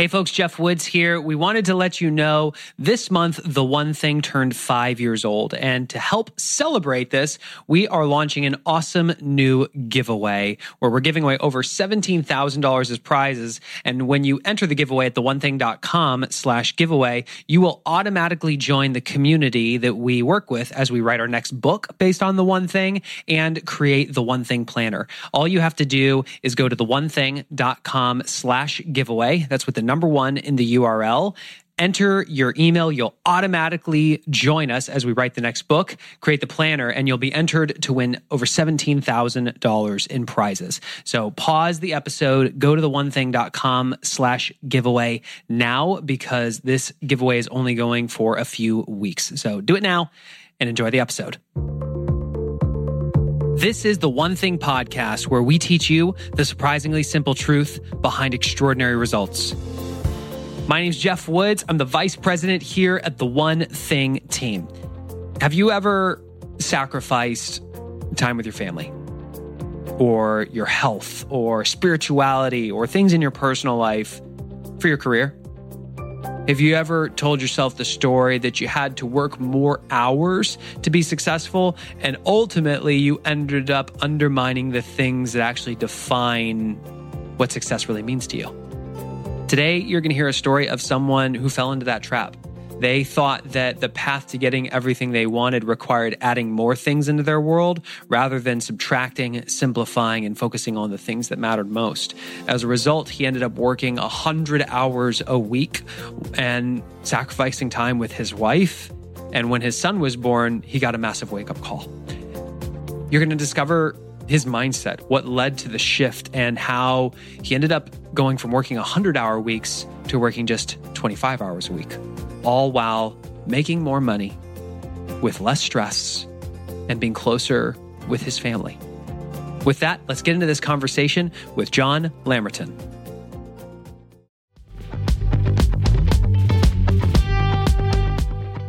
Hey, folks, Jeff Woods here. We wanted to let you know this month, The One Thing turned five years old. And to help celebrate this, we are launching an awesome new giveaway where we're giving away over $17,000 as prizes. And when you enter the giveaway at theonething.com slash giveaway, you will automatically join the community that we work with as we write our next book based on The One Thing and create the One Thing Planner. All you have to do is go to theonething.com slash giveaway. That's with the number one in the URL. Enter your email. You'll automatically join us as we write the next book, create the planner, and you'll be entered to win over $17,000 in prizes. So pause the episode, go to the onething.com slash giveaway now because this giveaway is only going for a few weeks. So do it now and enjoy the episode. This is the One Thing podcast where we teach you the surprisingly simple truth behind extraordinary results. My name is Jeff Woods. I'm the vice president here at the One Thing team. Have you ever sacrificed time with your family or your health or spirituality or things in your personal life for your career? Have you ever told yourself the story that you had to work more hours to be successful and ultimately you ended up undermining the things that actually define what success really means to you? Today, you're going to hear a story of someone who fell into that trap. They thought that the path to getting everything they wanted required adding more things into their world rather than subtracting, simplifying, and focusing on the things that mattered most. As a result, he ended up working 100 hours a week and sacrificing time with his wife. And when his son was born, he got a massive wake up call. You're going to discover his mindset, what led to the shift, and how he ended up going from working 100 hour weeks to working just 25 hours a week all while making more money with less stress and being closer with his family. With that, let's get into this conversation with John Lamerton.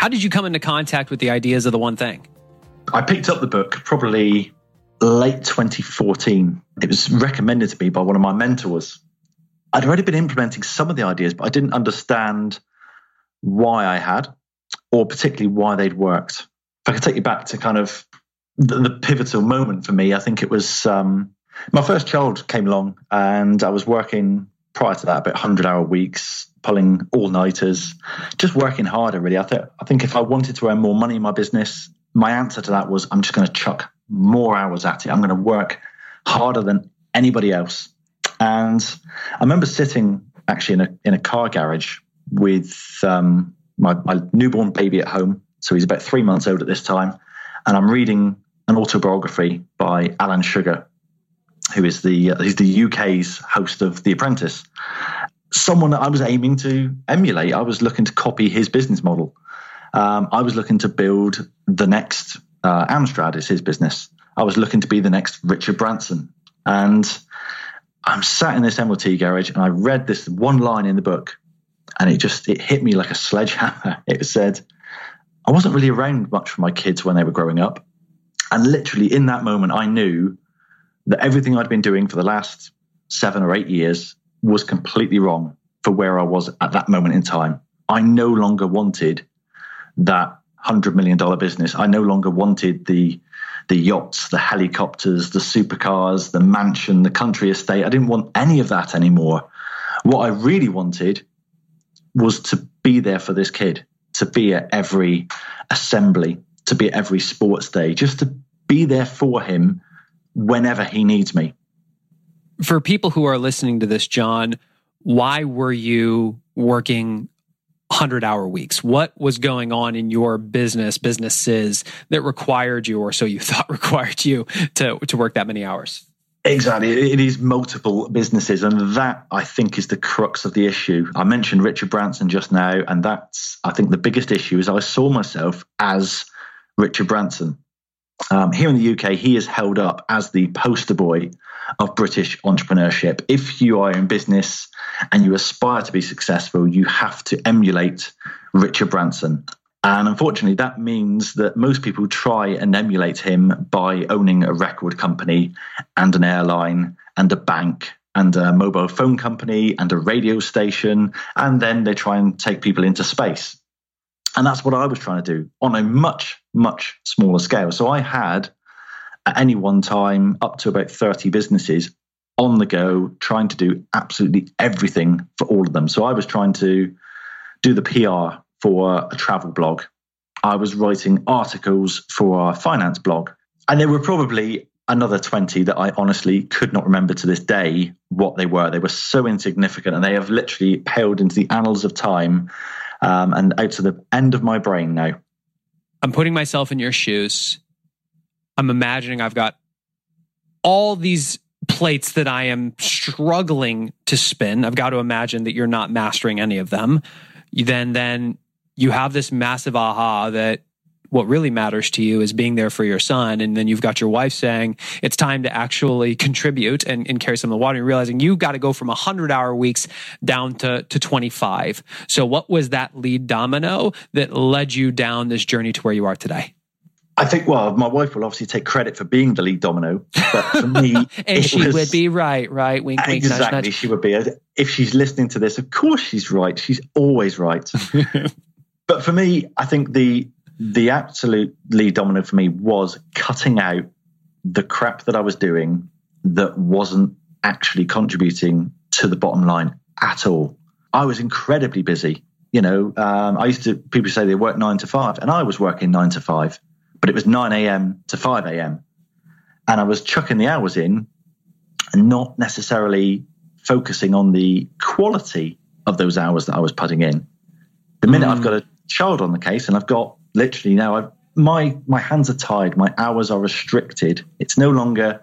How did you come into contact with the ideas of the one thing? I picked up the book probably late 2014. It was recommended to me by one of my mentors. I'd already been implementing some of the ideas, but I didn't understand why I had, or particularly why they'd worked. If I could take you back to kind of the, the pivotal moment for me, I think it was um, my first child came along, and I was working prior to that about 100 hour weeks, pulling all nighters, just working harder. Really, I think I think if I wanted to earn more money in my business, my answer to that was I'm just going to chuck more hours at it. I'm going to work harder than anybody else. And I remember sitting actually in a in a car garage with um, my, my newborn baby at home. So he's about three months old at this time, and I'm reading an autobiography by Alan Sugar, who is the uh, he's the UK's host of The Apprentice someone that I was aiming to emulate. I was looking to copy his business model. Um, I was looking to build the next uh, Amstrad is his business. I was looking to be the next Richard Branson. And I'm sat in this MOT garage and I read this one line in the book and it just it hit me like a sledgehammer. It said, I wasn't really around much for my kids when they were growing up. And literally in that moment, I knew that everything I'd been doing for the last seven or eight years was completely wrong for where I was at that moment in time. I no longer wanted that hundred million dollar business. I no longer wanted the the yachts, the helicopters, the supercars, the mansion, the country estate. I didn't want any of that anymore. What I really wanted was to be there for this kid, to be at every assembly, to be at every sports day, just to be there for him whenever he needs me. For people who are listening to this, John, why were you working 100 hour weeks? What was going on in your business, businesses that required you, or so you thought required you to, to work that many hours? Exactly. It is multiple businesses. And that, I think, is the crux of the issue. I mentioned Richard Branson just now. And that's, I think, the biggest issue is I saw myself as Richard Branson. Um, here in the UK, he is held up as the poster boy of British entrepreneurship. If you are in business and you aspire to be successful, you have to emulate Richard Branson. And unfortunately, that means that most people try and emulate him by owning a record company and an airline and a bank and a mobile phone company and a radio station. And then they try and take people into space. And that's what I was trying to do on a much, much smaller scale. So I had at any one time up to about 30 businesses on the go, trying to do absolutely everything for all of them. So I was trying to do the PR for a travel blog. I was writing articles for a finance blog. And there were probably another 20 that I honestly could not remember to this day what they were. They were so insignificant and they have literally paled into the annals of time um, and out to the end of my brain now. I'm putting myself in your shoes. I'm imagining I've got all these plates that I am struggling to spin. I've got to imagine that you're not mastering any of them. Then, then you have this massive aha that what really matters to you is being there for your son. And then you've got your wife saying it's time to actually contribute and, and carry some of the water and realizing you've got to go from 100 hour weeks down to, to 25. So, what was that lead domino that led you down this journey to where you are today? I think, well, my wife will obviously take credit for being the lead domino, but for me, and she was, would be right, right? Wink, wink, exactly. Nudge, nudge. She would be. If she's listening to this, of course she's right. She's always right. But for me, I think the the absolute lead domino for me was cutting out the crap that I was doing that wasn't actually contributing to the bottom line at all. I was incredibly busy. You know, um, I used to people say they work nine to five, and I was working nine to five, but it was nine a.m. to five a.m. and I was chucking the hours in, and not necessarily focusing on the quality of those hours that I was putting in. The minute mm. I've got a child on the case, and I've got literally now I've, my my hands are tied, my hours are restricted. It's no longer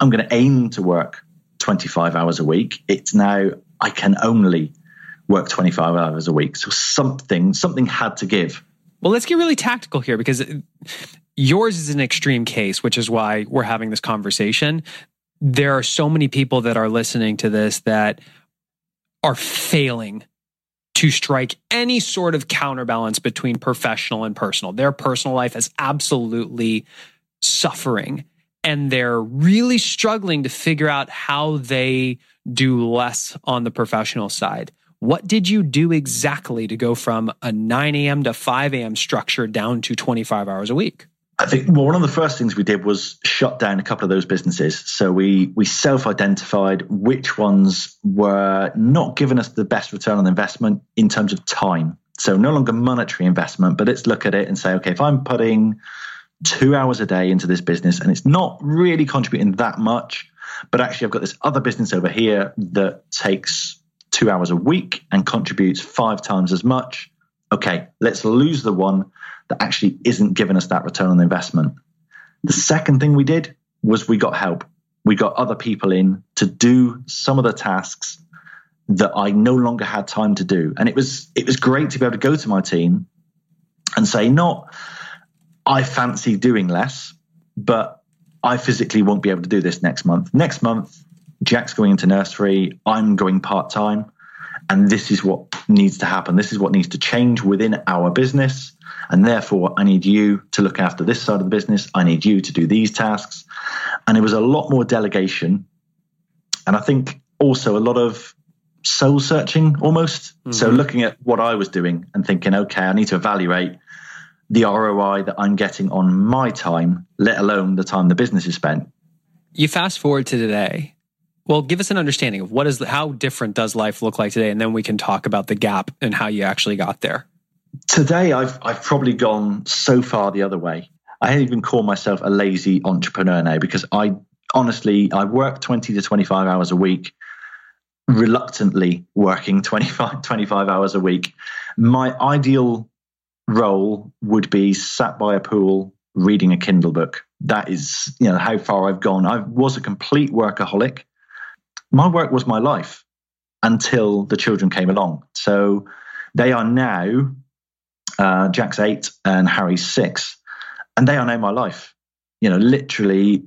I'm going to aim to work 25 hours a week. It's now I can only work 25 hours a week. So something something had to give. Well, let's get really tactical here because yours is an extreme case, which is why we're having this conversation. There are so many people that are listening to this that are failing to strike any sort of counterbalance between professional and personal. Their personal life is absolutely suffering and they're really struggling to figure out how they do less on the professional side. What did you do exactly to go from a 9 a.m. to 5 a.m. structure down to 25 hours a week? I think well, one of the first things we did was shut down a couple of those businesses. So we we self-identified which ones were not giving us the best return on investment in terms of time. So no longer monetary investment, but let's look at it and say, okay, if I'm putting two hours a day into this business and it's not really contributing that much, but actually I've got this other business over here that takes two hours a week and contributes five times as much. Okay, let's lose the one that actually isn't giving us that return on investment. The second thing we did was we got help. We got other people in to do some of the tasks that I no longer had time to do. And it was it was great to be able to go to my team and say, not I fancy doing less, but I physically won't be able to do this next month. Next month, Jack's going into nursery, I'm going part time, and this is what needs to happen. This is what needs to change within our business. And therefore, I need you to look after this side of the business. I need you to do these tasks. And it was a lot more delegation. And I think also a lot of soul searching almost. Mm-hmm. So looking at what I was doing and thinking, okay, I need to evaluate the ROI that I'm getting on my time, let alone the time the business is spent. You fast forward to today. Well, give us an understanding of what is how different does life look like today, and then we can talk about the gap and how you actually got there. Today, I've I've probably gone so far the other way. I even call myself a lazy entrepreneur now because I honestly I work 20 to 25 hours a week reluctantly working 25, 25 hours a week. My ideal role would be sat by a pool reading a Kindle book. That is, you know, how far I've gone. I was a complete workaholic. My work was my life until the children came along. So they are now uh, Jack's eight and Harry's six, and they are now my life. You know, literally,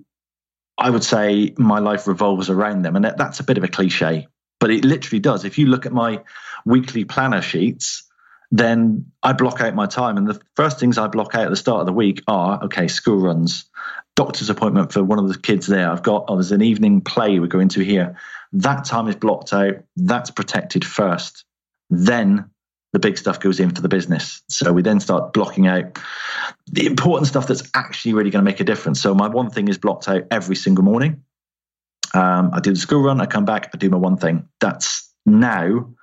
I would say my life revolves around them, and that, that's a bit of a cliche, but it literally does. If you look at my weekly planner sheets, then I block out my time. And the first things I block out at the start of the week are okay, school runs, doctor's appointment for one of the kids there. I've got, oh, there's an evening play we're going to here. That time is blocked out. That's protected first. Then the big stuff goes in for the business. So we then start blocking out the important stuff that's actually really going to make a difference. So my one thing is blocked out every single morning. Um, I do the school run, I come back, I do my one thing. That's now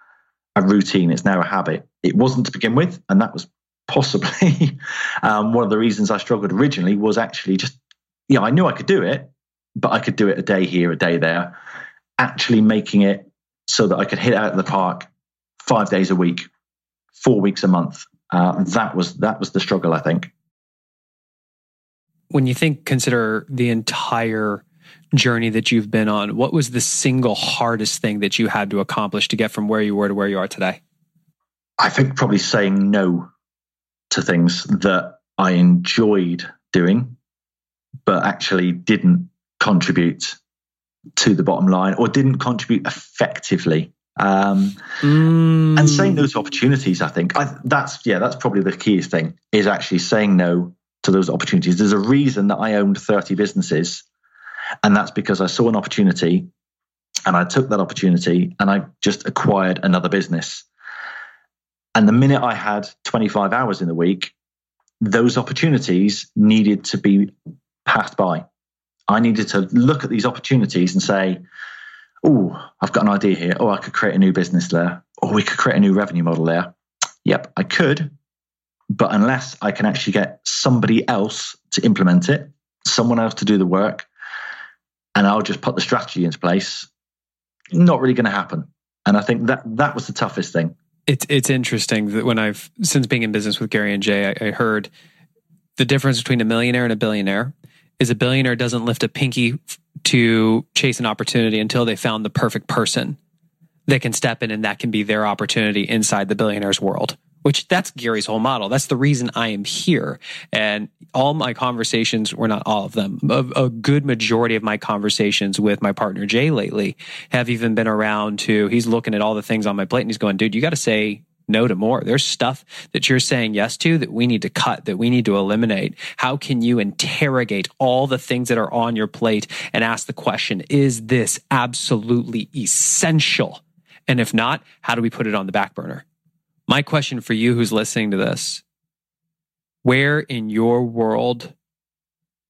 a routine. It's now a habit. It wasn't to begin with, and that was possibly um, one of the reasons I struggled originally. Was actually just, you know, I knew I could do it, but I could do it a day here, a day there. Actually, making it so that I could hit out of the park five days a week, four weeks a month. Uh, that was that was the struggle, I think. When you think, consider the entire journey that you've been on, what was the single hardest thing that you had to accomplish to get from where you were to where you are today? I think probably saying no to things that I enjoyed doing, but actually didn't contribute to the bottom line or didn't contribute effectively. Um, mm. And saying those opportunities, I think I, that's yeah, that's probably the keyest thing is actually saying no to those opportunities. There's a reason that I owned 30 businesses and that's because I saw an opportunity and I took that opportunity and I just acquired another business. And the minute I had 25 hours in the week, those opportunities needed to be passed by. I needed to look at these opportunities and say, oh, I've got an idea here. Oh, I could create a new business there. Or we could create a new revenue model there. Yep, I could. But unless I can actually get somebody else to implement it, someone else to do the work, and I'll just put the strategy into place. Not really going to happen. And I think that that was the toughest thing. It's it's interesting that when I've since being in business with Gary and Jay, I, I heard the difference between a millionaire and a billionaire is a billionaire doesn't lift a pinky to chase an opportunity until they found the perfect person that can step in and that can be their opportunity inside the billionaire's world which that's Gary's whole model. That's the reason I am here. And all my conversations, were not all of them, a, a, good majority of my conversations with my partner Jay lately have even been around to, he's looking at all the things on my plate and he's going, dude, you got to say no to more. There's stuff that you're saying yes to that we need to cut, that we need to eliminate. How can you interrogate all the things that are on your plate and ask the question, is this absolutely essential? And if not, how do we put it on the back burner? My question for you who's listening to this where in your world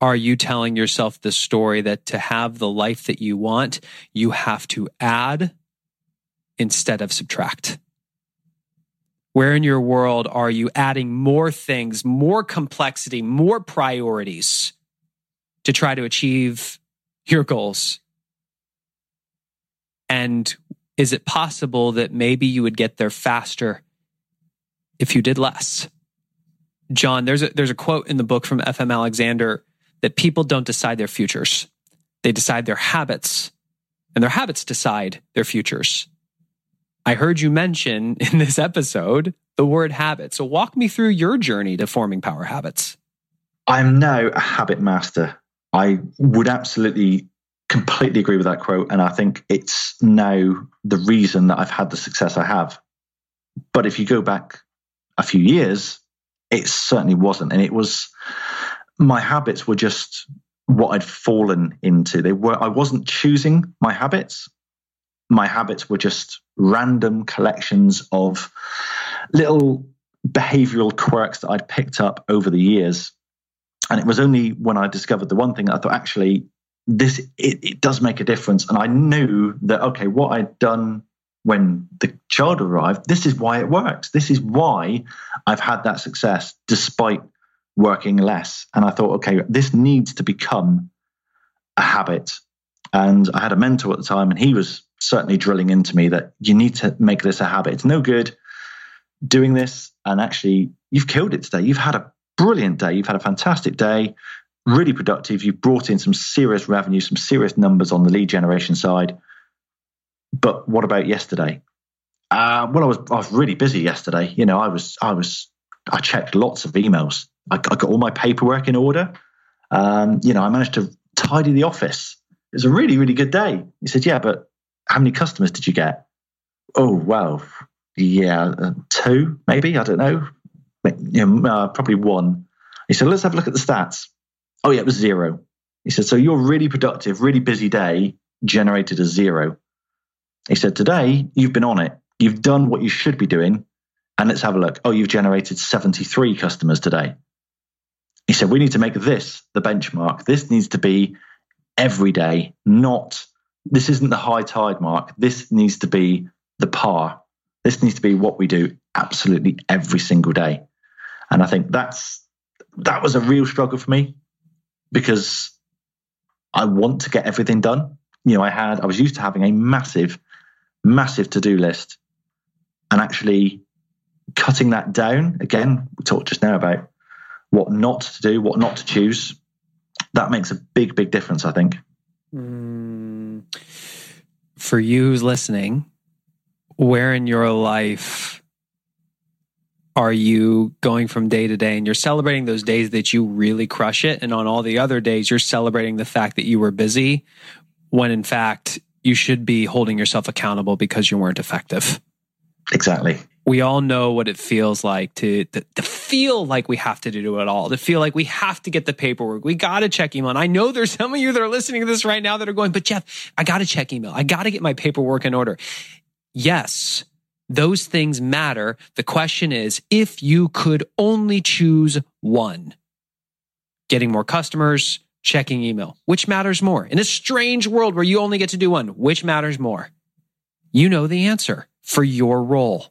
are you telling yourself the story that to have the life that you want, you have to add instead of subtract? Where in your world are you adding more things, more complexity, more priorities to try to achieve your goals? And is it possible that maybe you would get there faster if you did less. John, there's a, there's a quote in the book from F.M. Alexander that people don't decide their futures. They decide their habits, and their habits decide their futures. I heard you mention in this episode the word habit. So walk me through your journey to forming power habits. I'm now a habit master. I would absolutely completely agree with that quote. And I think it's now the reason that I've had the success I have. But if you go back a few years, it certainly wasn't. And it was my habits were just what I'd fallen into. They were I wasn't choosing my habits. My habits were just random collections of little behavioral quirks that I'd picked up over the years. And it was only when I discovered the one thing that I thought, actually, this it, it does make a difference. And I knew that, okay, what I'd done when the child arrived, this is why it works. This is why I've had that success despite working less. And I thought, okay, this needs to become a habit. And I had a mentor at the time, and he was certainly drilling into me that you need to make this a habit. It's no good doing this and actually you've killed it today. You've had a brilliant day. You've had a fantastic day, really productive. You've brought in some serious revenue, some serious numbers on the lead generation side. But what about yesterday? Uh, well, I was I was really busy yesterday. You know, I was I was I checked lots of emails. I, I got all my paperwork in order. Um, you know, I managed to tidy the office. It was a really really good day. He said, "Yeah, but how many customers did you get?" Oh well, yeah, uh, two maybe. I don't know. Uh, probably one. He said, "Let's have a look at the stats." Oh yeah, it was zero. He said, "So your really productive, really busy day generated a zero. He said, "Today you've been on it. You've done what you should be doing, and let's have a look. Oh, you've generated 73 customers today." He said, "We need to make this the benchmark. This needs to be every day, not." This isn't the high tide mark. This needs to be the par this needs to be what we do absolutely every single day. And I think that's that was a real struggle for me because I want to get everything done. You know, I had I was used to having a massive, massive to-do list and actually cutting that down. Again, we talked just now about what not to do, what not to choose. That makes a big, big difference, I think. Mm. For you who's listening, where in your life are you going from day to day? And you're celebrating those days that you really crush it. And on all the other days you're celebrating the fact that you were busy when in fact you should be holding yourself accountable because you weren't effective. Exactly we all know what it feels like to, to, to feel like we have to do it all, to feel like we have to get the paperwork. We got to check email. And I know there's some of you that are listening to this right now that are going, but Jeff, I got to check email. I got to get my paperwork in order yes, those things matter. The question is if you could only choose one getting more customers, checking email, which matters more? In a strange world where you only get to do one, which matters more? You know the answer for your role.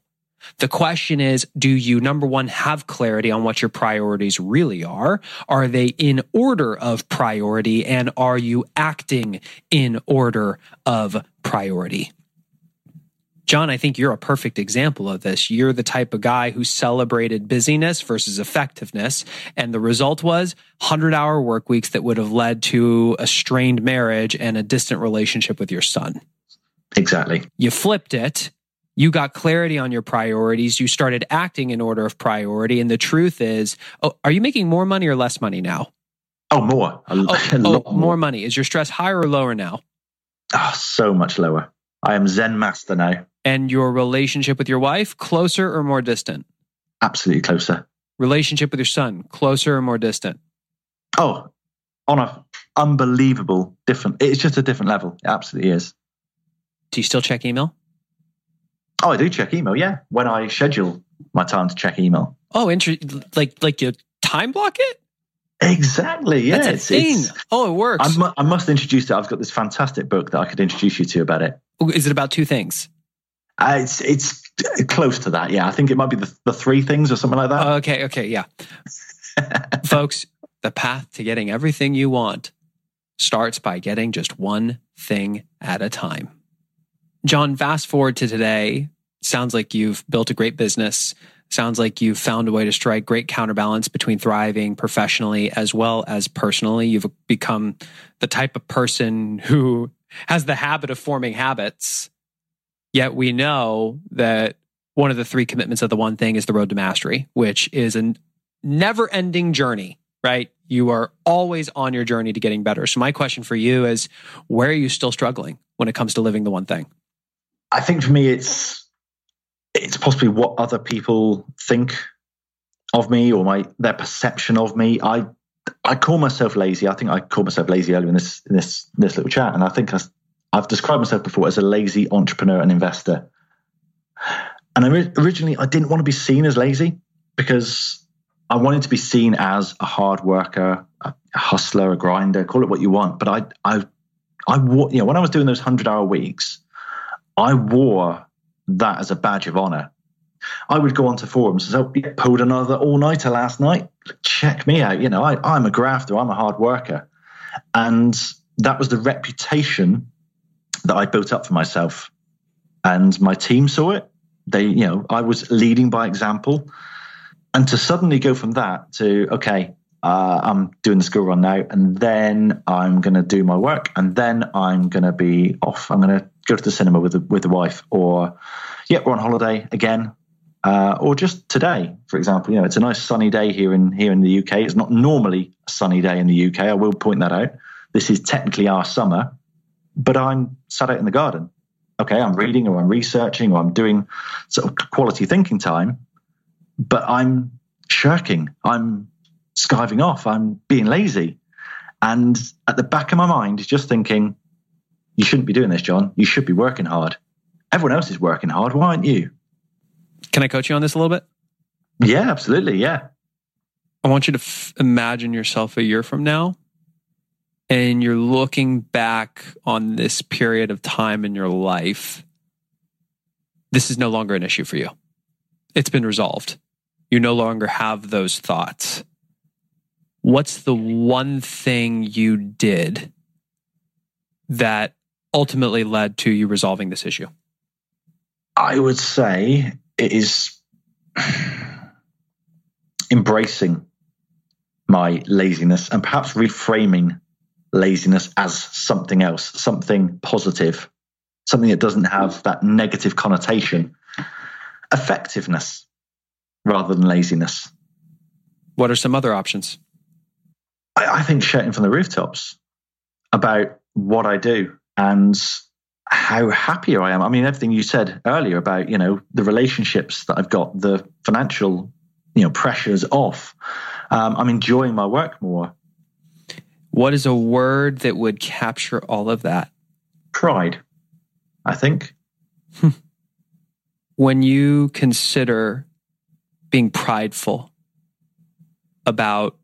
The question is, do you, number one, have clarity on what your priorities really are? Are they in order of priority? And are you acting in order of priority? John, I think you're a perfect example of this. You're the type of guy who celebrated busyness versus effectiveness. And the result was 100 hour work weeks that would have led to a strained marriage and a distant relationship with your son. Exactly. You flipped it. You got clarity on your priorities. You started acting in order of priority. And the truth is, oh, are you making more money or less money now? Oh, more. A, oh, oh, more. more money. Is your stress higher or lower now? Oh, so much lower. I am Zen master now. And your relationship with your wife, closer or more distant? Absolutely closer. Relationship with your son, closer or more distant? Oh, on a unbelievable different. It's just a different level. It absolutely is. Do you still check email? Oh, I do check email. Yeah, when I schedule my time to check email. Oh, interesting. Like like you time block it. Exactly. Yeah, That's a it's, thing. It's, oh, it works. I, mu- I must introduce it. I've got this fantastic book that I could introduce you to about it. Is it about two things? Uh, it's it's close to that. Yeah, I think it might be the, the three things or something like that. Okay, okay, yeah. Folks, the path to getting everything you want starts by getting just one thing at a time. John, fast forward to today. Sounds like you've built a great business. Sounds like you've found a way to strike great counterbalance between thriving professionally as well as personally. You've become the type of person who has the habit of forming habits Yet we know that one of the three commitments of the one thing is the road to mastery, which is a never ending journey, right? You are always on your journey to getting better. So, my question for you is where are you still struggling when it comes to living the one thing? I think for me, it's it's possibly what other people think of me or my their perception of me. I I call myself lazy. I think I called myself lazy earlier in this in this this little chat, and I think I I've described myself before as a lazy entrepreneur and investor. And originally, I didn't want to be seen as lazy. because I wanted to be seen as a hard worker, a hustler, a grinder, call it what you want. But I, I, I, you know, when I was doing those hundred hour weeks, I wore that as a badge of honor. I would go onto forums and say, oh, pulled another all nighter last night. Check me out. You know, I, I'm a grafter, I'm a hard worker. And that was the reputation that I built up for myself. And my team saw it. They, you know, I was leading by example. And to suddenly go from that to, okay, uh, I'm doing the school run now, and then I'm going to do my work, and then I'm going to be off. I'm going to go to the cinema with the, with the wife, or yeah, we're on holiday again, uh, or just today, for example. You know, it's a nice sunny day here in here in the UK. It's not normally a sunny day in the UK. I will point that out. This is technically our summer, but I'm sat out in the garden. Okay, I'm reading or I'm researching or I'm doing sort of quality thinking time, but I'm shirking. I'm skiving off. I'm being lazy. And at the back of my mind is just thinking, you shouldn't be doing this, John. You should be working hard. Everyone else is working hard. Why aren't you? Can I coach you on this a little bit? Yeah, absolutely. Yeah. I want you to f- imagine yourself a year from now and you're looking back on this period of time in your life, this is no longer an issue for you. It's been resolved. You no longer have those thoughts. What's the one thing you did that ultimately led to you resolving this issue? I would say it is embracing my laziness and perhaps reframing laziness as something else, something positive, something that doesn't have that negative connotation. Effectiveness rather than laziness. What are some other options? I, I think shouting from the rooftops about what I do and how happier I am. I mean, everything you said earlier about, you know, the relationships that I've got, the financial, you know, pressures off. Um, I'm enjoying my work more. What is a word that would capture all of that? Pride, I think. when you consider being prideful about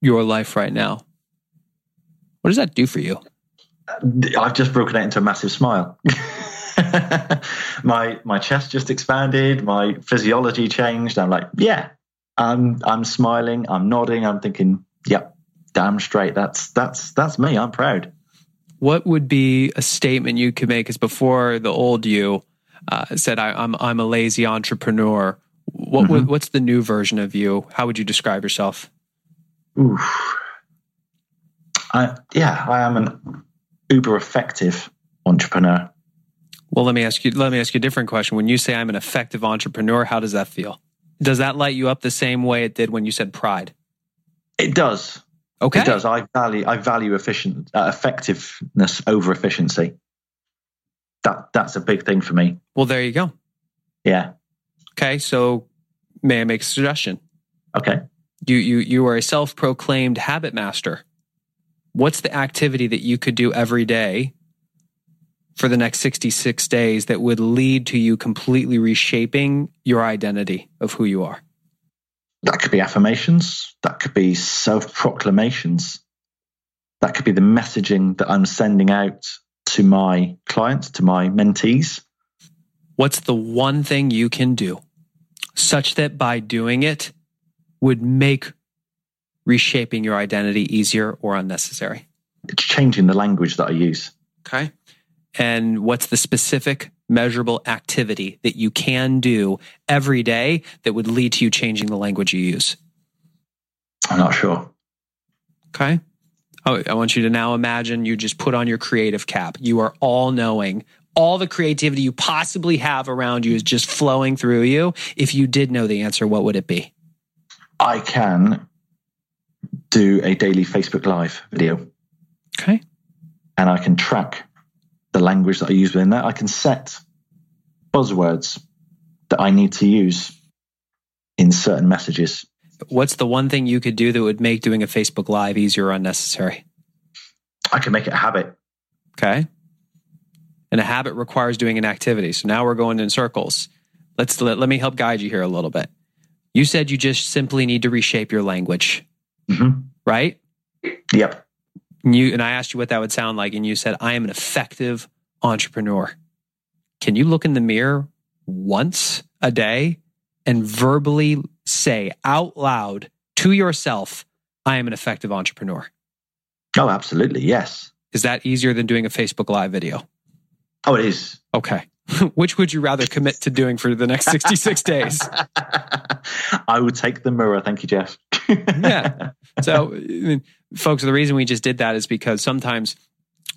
your life right now, what does that do for you? I've just broken it into a massive smile. my my chest just expanded, my physiology changed. I'm like, yeah, I'm I'm smiling, I'm nodding, I'm thinking, yep, damn straight. That's that's that's me. I'm proud. What would be a statement you could make? Because before the old you uh, said, I, am I'm, I'm a lazy entrepreneur." What mm-hmm. what's the new version of you? How would you describe yourself? Oof. I, yeah, I am an uber effective entrepreneur. Well, let me ask you. Let me ask you a different question. When you say I'm an effective entrepreneur, how does that feel? Does that light you up the same way it did when you said pride? It does. Okay. It does. I value I value efficient uh, effectiveness over efficiency. That that's a big thing for me. Well, there you go. Yeah. Okay, so may I make a suggestion? Okay. You you you are a self-proclaimed habit master. What's the activity that you could do every day for the next 66 days that would lead to you completely reshaping your identity of who you are? That could be affirmations. That could be self proclamations. That could be the messaging that I'm sending out to my clients, to my mentees. What's the one thing you can do such that by doing it would make reshaping your identity easier or unnecessary? It's changing the language that I use. Okay. And what's the specific measurable activity that you can do every day that would lead to you changing the language you use? I'm not sure. Okay. Oh, I want you to now imagine you just put on your creative cap. You are all knowing. All the creativity you possibly have around you is just flowing through you. If you did know the answer, what would it be? I can do a daily Facebook Live video. Okay. And I can track the language that I use within that. I can set buzzwords that I need to use in certain messages. What's the one thing you could do that would make doing a Facebook Live easier or unnecessary? I can make it a habit. Okay. And a habit requires doing an activity. So now we're going in circles. Let's let, let me help guide you here a little bit. You said you just simply need to reshape your language, Mm-hmm. right? Yep. And you and I asked you what that would sound like, and you said, I am an effective entrepreneur. Can you look in the mirror once a day and verbally say out loud to yourself, I am an effective entrepreneur? Oh, absolutely. Yes. Is that easier than doing a Facebook Live video? Oh, it is. Okay. Which would you rather commit to doing for the next 66 days? I would take the mirror. Thank you, Jeff. Yeah. So, I mean, folks, the reason we just did that is because sometimes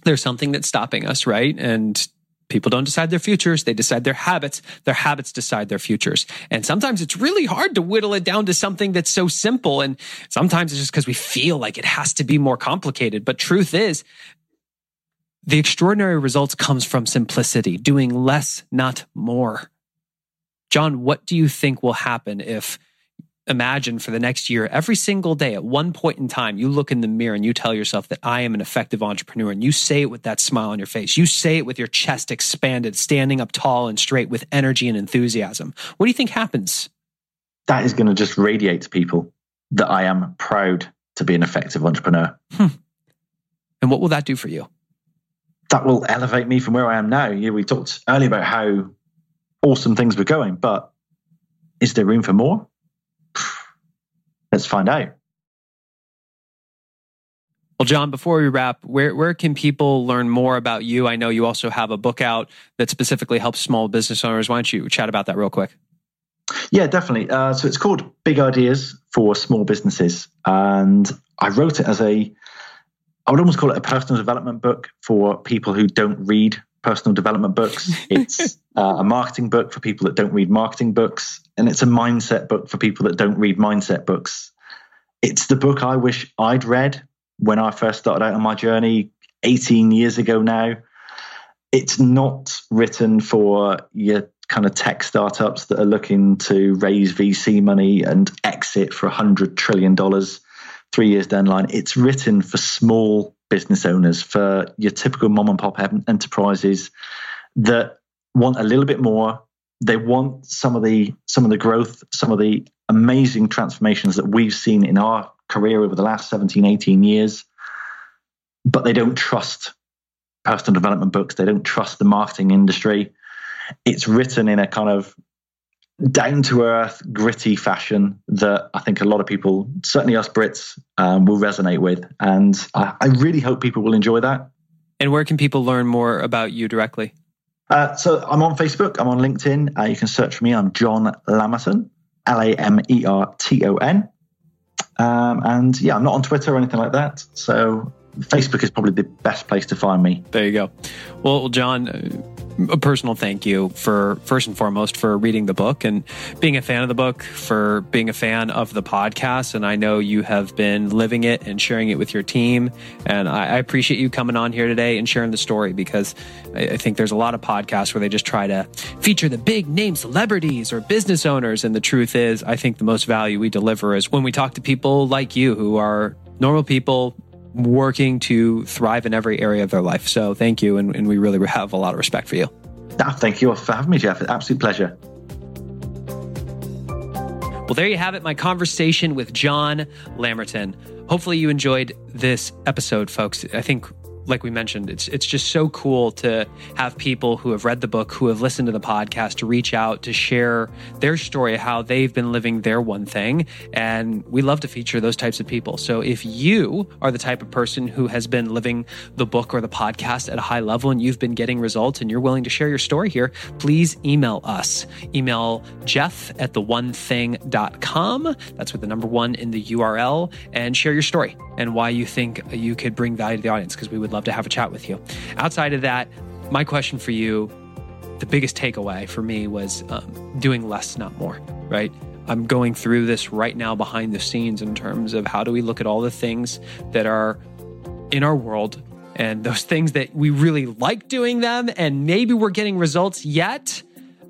there's something that's stopping us, right? And people don't decide their futures, they decide their habits. Their habits decide their futures. And sometimes it's really hard to whittle it down to something that's so simple. And sometimes it's just because we feel like it has to be more complicated. But truth is, the extraordinary results comes from simplicity, doing less, not more. John, what do you think will happen if imagine for the next year, every single day at one point in time, you look in the mirror and you tell yourself that I am an effective entrepreneur and you say it with that smile on your face. You say it with your chest expanded, standing up tall and straight with energy and enthusiasm. What do you think happens? That is going to just radiate to people that I am proud to be an effective entrepreneur. Hmm. And what will that do for you? That will elevate me from where I am now. Yeah, we talked earlier about how awesome things were going, but is there room for more? Let's find out. Well, John, before we wrap, where, where can people learn more about you? I know you also have a book out that specifically helps small business owners. Why don't you chat about that real quick? Yeah, definitely. Uh, so it's called Big Ideas for Small Businesses. And I wrote it as a, I would almost call it a personal development book for people who don't read personal development books. It's uh, a marketing book for people that don't read marketing books. And it's a mindset book for people that don't read mindset books. It's the book I wish I'd read when I first started out on my journey 18 years ago now. It's not written for your kind of tech startups that are looking to raise VC money and exit for $100 trillion three years down the line. It's written for small business owners, for your typical mom and pop enterprises that want a little bit more. They want some of the some of the growth, some of the amazing transformations that we've seen in our career over the last 17, 18 years, but they don't trust personal development books. They don't trust the marketing industry. It's written in a kind of down to earth, gritty fashion that I think a lot of people, certainly us Brits, um, will resonate with. And I, I, really hope people will enjoy that. And where can people learn more about you directly? Uh, so I'm on Facebook, I'm on LinkedIn. Uh, you can search for me. I'm John Lamerton, L A M E R T O N. Um, and yeah, I'm not on Twitter or anything like that. So Facebook is probably the best place to find me. There you go. Well, John, a personal thank you for first and foremost for reading the book and being a fan of the book, for being a fan of the podcast. And I know you have been living it and sharing it with your team. And I, I appreciate you coming on here today and sharing the story because I, I think there's a lot of podcasts where they just try to feature the big name celebrities or business owners. And the truth is, I think the most value we deliver is when we talk to people like you who are normal people working to thrive in every area of their life. So thank you. And, and we really have a lot of respect for you. Oh, thank you for having me, Jeff. Absolute pleasure. Well, there you have it, my conversation with John Lamerton. Hopefully, you enjoyed this episode, folks. I think like we mentioned, it's it's just so cool to have people who have read the book, who have listened to the podcast, to reach out to share their story, how they've been living their one thing, and we love to feature those types of people. So if you are the type of person who has been living the book or the podcast at a high level and you've been getting results and you're willing to share your story here, please email us. Email Jeff at the one thing.com. That's with the number one in the URL and share your story and why you think you could bring value to the audience because we would love to have a chat with you. Outside of that, my question for you, the biggest takeaway for me was um, doing less, not more, right? I'm going through this right now behind the scenes in terms of how do we look at all the things that are in our world and those things that we really like doing them and maybe we're getting results yet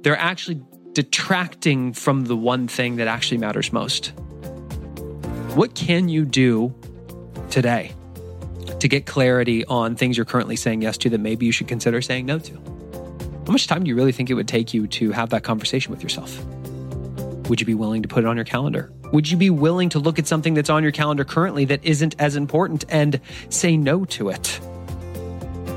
they're actually detracting from the one thing that actually matters most. What can you do today to get clarity on things you're currently saying yes to that maybe you should consider saying no to? How much time do you really think it would take you to have that conversation with yourself? Would you be willing to put it on your calendar? Would you be willing to look at something that's on your calendar currently that isn't as important and say no to it?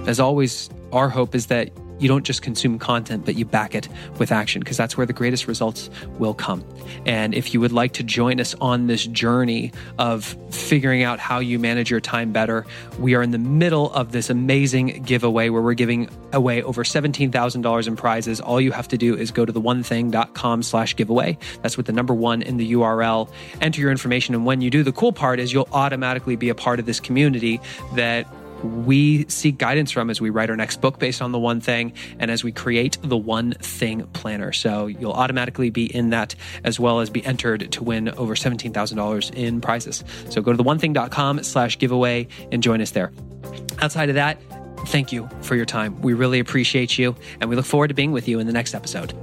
As always, our hope is that you don't just consume content, but you back it with action because that's where the greatest results will come. And if you would like to join us on this journey of figuring out how you manage your time better, we are in the middle of this amazing giveaway where we're giving away over $17,000 in prizes. All you have to do is go to the onething.com slash giveaway. That's with the number one in the URL. Enter your information. And when you do, the cool part is you'll automatically be a part of this community that we seek guidance from as we write our next book based on the one thing and as we create the one thing planner. So you'll automatically be in that as well as be entered to win over $17,000 in prizes. So go to the onething.com slash giveaway and join us there. Outside of that, thank you for your time. We really appreciate you and we look forward to being with you in the next episode.